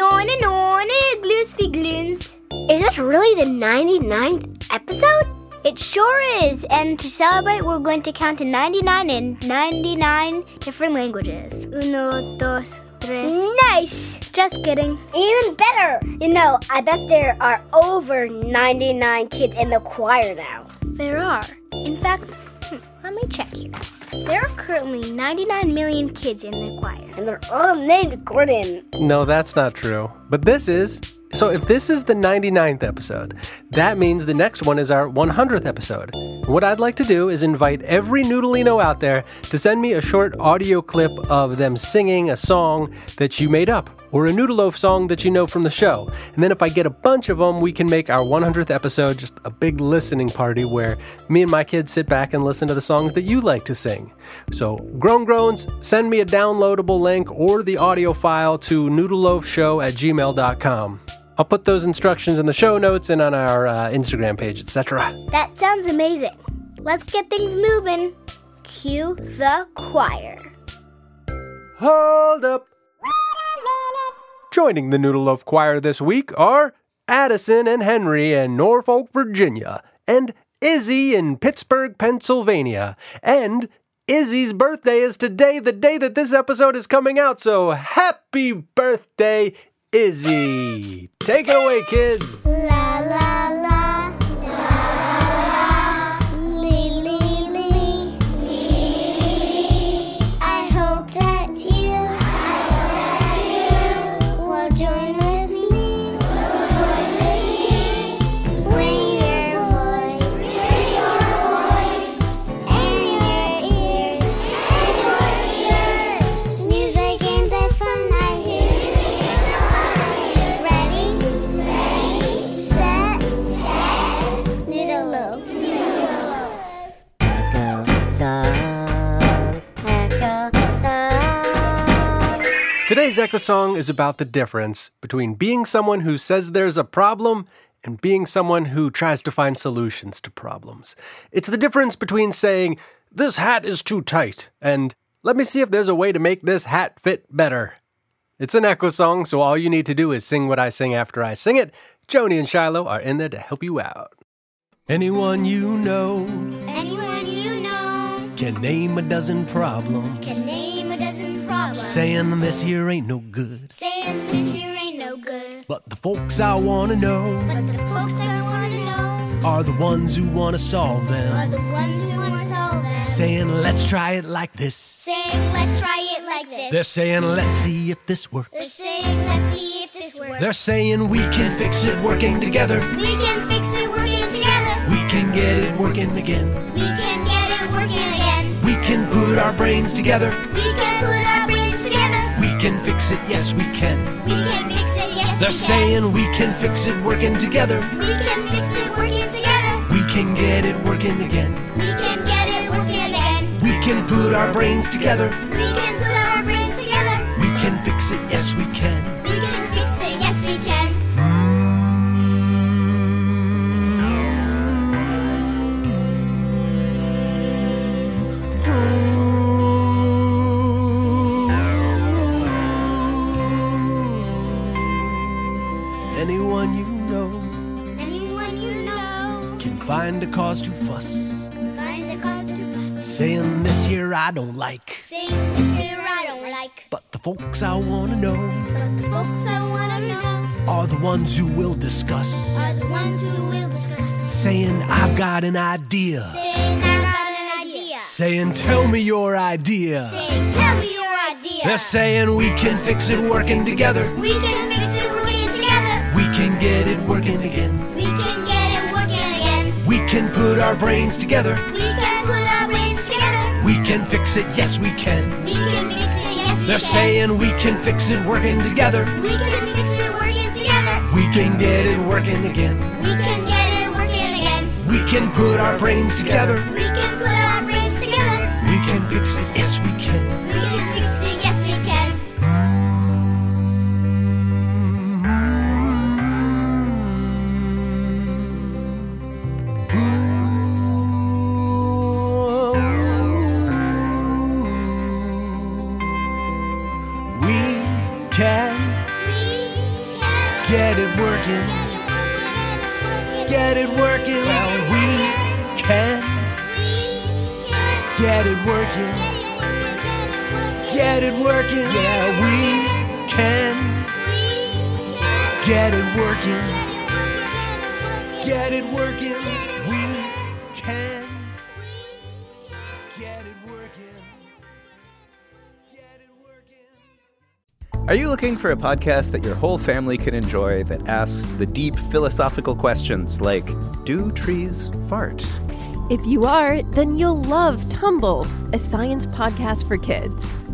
Nona, nona, igloos, figloons. Is this really the 99th episode? It sure is, and to celebrate, we're going to count to 99 in 99 different languages. Uno, dos, tres. Nice! Just kidding. Even better! You know, I bet there are over 99 kids in the choir now. There are. In fact, hmm, let me check here. There are currently 99 million kids in the choir. And they're all named Gordon. No, that's not true. But this is. So if this is the 99th episode, that means the next one is our 100th episode. What I'd like to do is invite every Noodleino out there to send me a short audio clip of them singing a song that you made up or a Noodleloaf song that you know from the show. And then if I get a bunch of them, we can make our 100th episode just a big listening party where me and my kids sit back and listen to the songs that you like to sing. So, Grown Groans, send me a downloadable link or the audio file to noodleloafshow at gmail.com. I'll put those instructions in the show notes and on our uh, Instagram page, etc. That sounds amazing. Let's get things moving. Cue the choir. Hold up! Joining the Noodleloaf Choir this week are Addison and Henry in Norfolk, Virginia, and Izzy in Pittsburgh, Pennsylvania, and Izzy's birthday is today, the day that this episode is coming out, so happy birthday, Izzy! Take it away, kids! La la. Today's Echo Song is about the difference between being someone who says there's a problem and being someone who tries to find solutions to problems. It's the difference between saying, This hat is too tight, and Let me see if there's a way to make this hat fit better. It's an Echo Song, so all you need to do is sing what I sing after I sing it. Joni and Shiloh are in there to help you out. Anyone you know Anyone you know can name a dozen problems. Saying this year ain't no good. Saying this here ain't no good. But the folks I wanna know But the folks I want to know are the ones who wanna solve are them. the ones who want to solve them. Saying, let's try it like this. Saying, let's try it like this. They're saying, let's see if this They're works. saying, let's see if this works. They're saying, we can fix it working together. we can fix it working together. We can get it working again. We can get it working again. We can put our brains together. We can can fix it, yes, we can. We can fix it, yes. They're we saying, we can fix it working together. we can fix it working together. We can get it working again. We can get it working again. We can put our brains together. We can put our brains together. We can fix it, yes. We can cause to fuss. find a cause to fuss. Saying this here I don't like. Saying this here I don't like. But the folks I wanna know But the folks I wanna know are the ones who will discuss. are the ones who will discuss. Saying I've got an idea. Saying I've got an idea. Saying tell me your idea. Saying tell me your idea. They're saying we can fix it working together. We can fix it working together. We can get it working again. Can put our brains together. We can put our brains together. We can fix it, yes we can. We can fix it, yes we They're saying we can fix it working together. We can fix it working together. We can get it working again. We can get it working again. We can put our brains together. We can put our brains together. We can fix it, yes we can. Get it working. Get it working. We can get it working. Get it working. Are you looking for a podcast that your whole family can enjoy that asks the deep philosophical questions like Do trees fart? If you are, then you'll love Tumble, a science podcast for kids.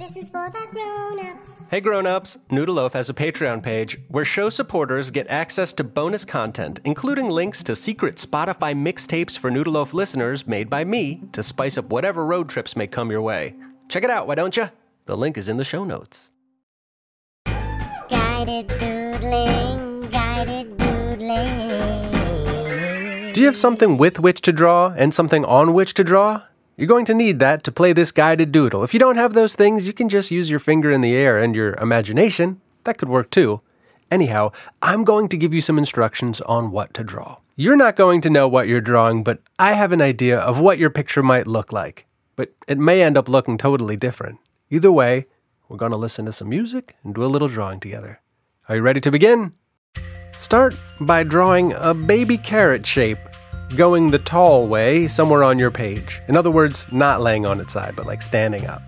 This is for the grown-ups. Hey grown-ups, Noodleloaf has a Patreon page where show supporters get access to bonus content, including links to secret Spotify mixtapes for Noodleloaf listeners made by me to spice up whatever road trips may come your way. Check it out, why don't you? The link is in the show notes. Guided doodling, guided doodling. Do you have something with which to draw and something on which to draw? You're going to need that to play this guided doodle. If you don't have those things, you can just use your finger in the air and your imagination. That could work too. Anyhow, I'm going to give you some instructions on what to draw. You're not going to know what you're drawing, but I have an idea of what your picture might look like. But it may end up looking totally different. Either way, we're going to listen to some music and do a little drawing together. Are you ready to begin? Start by drawing a baby carrot shape going the tall way somewhere on your page. In other words, not laying on its side, but like standing up.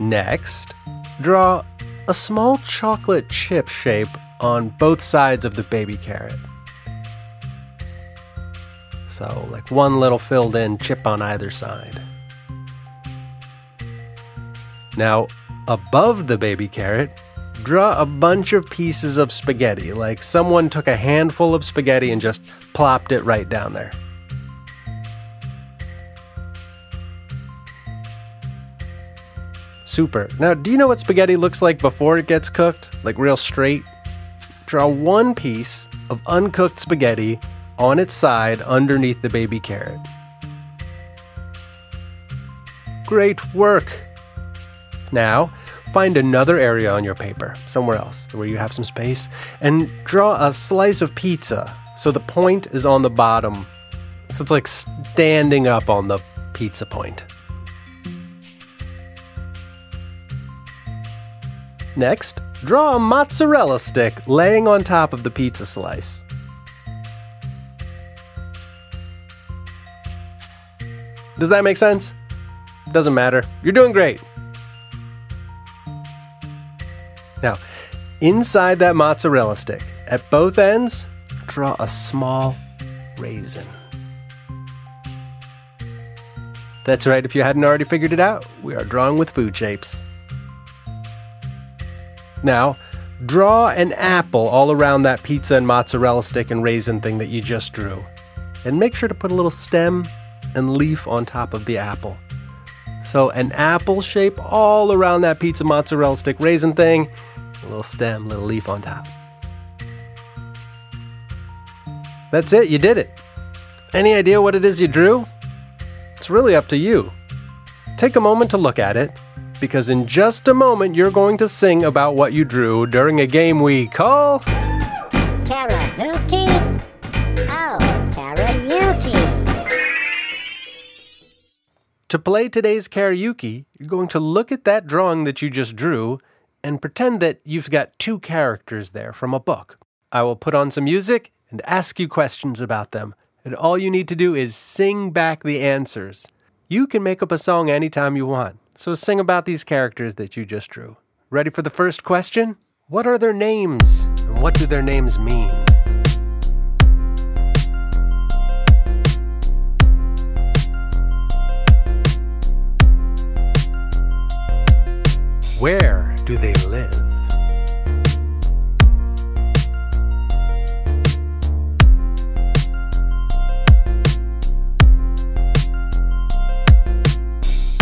Next, draw a small chocolate chip shape on both sides of the baby carrot. So, like one little filled in chip on either side. Now, above the baby carrot, draw a bunch of pieces of spaghetti, like someone took a handful of spaghetti and just plopped it right down there. Super. Now, do you know what spaghetti looks like before it gets cooked? Like real straight? Draw one piece of uncooked spaghetti on its side underneath the baby carrot. Great work! Now, find another area on your paper, somewhere else, where you have some space, and draw a slice of pizza so the point is on the bottom. So it's like standing up on the pizza point. Next, draw a mozzarella stick laying on top of the pizza slice. Does that make sense? Doesn't matter. You're doing great. Now, inside that mozzarella stick, at both ends, draw a small raisin. That's right, if you hadn't already figured it out, we are drawing with food shapes. Now, draw an apple all around that pizza and mozzarella stick and raisin thing that you just drew. And make sure to put a little stem and leaf on top of the apple. So, an apple shape all around that pizza mozzarella stick raisin thing, a little stem, little leaf on top. That's it, you did it. Any idea what it is you drew? It's really up to you. Take a moment to look at it, because in just a moment you're going to sing about what you drew during a game we call. KaraYOUke. Oh, KaraYOUke. To play today's KaraYOUke, you're going to look at that drawing that you just drew and pretend that you've got two characters there from a book. I will put on some music and ask you questions about them, and all you need to do is sing back the answers. You can make up a song anytime you want, so sing about these characters that you just drew. Ready for the first question? What are their names, and what do their names mean? Where do they live?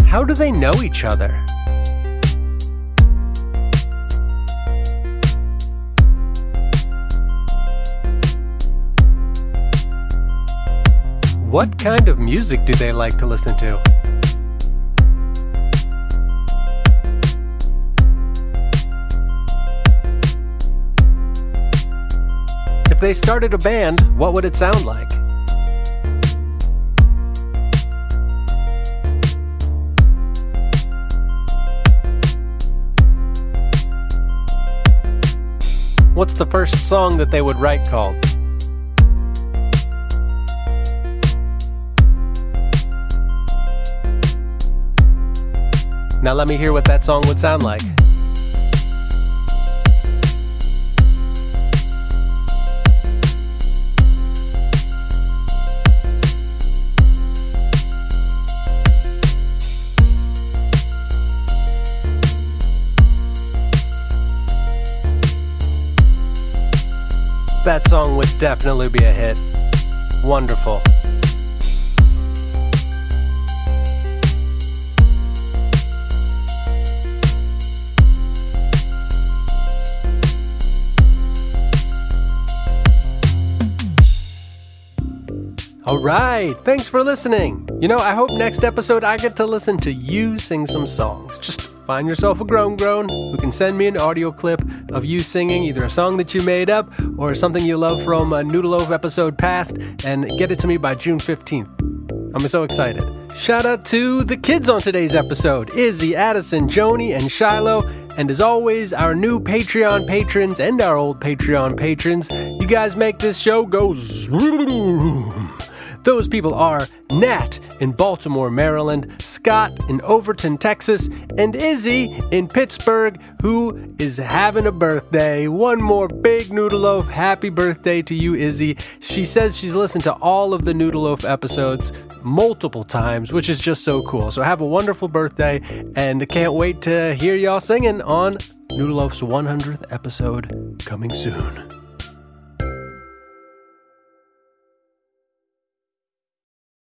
How do they know each other? What kind of music do they like to listen to? They started a band, what would it sound like? What's the first song that they would write called? Now let me hear what that song would sound like. Definitely be a hit. Wonderful. All right, thanks for listening. You know, I hope next episode I get to listen to you sing some songs. Just find yourself a grown grown who can send me an audio clip of you singing either a song that you made up or something you love from a Noodle Loaf episode past and get it to me by June 15th. I'm so excited. Shout out to the kids on today's episode Izzy, Addison, Joni, and Shiloh. And as always, our new Patreon patrons and our old Patreon patrons, you guys make this show go zoom. Those people are Nat in Baltimore, Maryland, Scott in Overton, Texas, and Izzy in Pittsburgh, who is having a birthday. One more big Noodle Loaf. Happy birthday to you, Izzy. She says she's listened to all of the Noodle Loaf episodes multiple times, which is just so cool. So have a wonderful birthday, and can't wait to hear y'all singing on Noodle Loaf's 100th episode coming soon.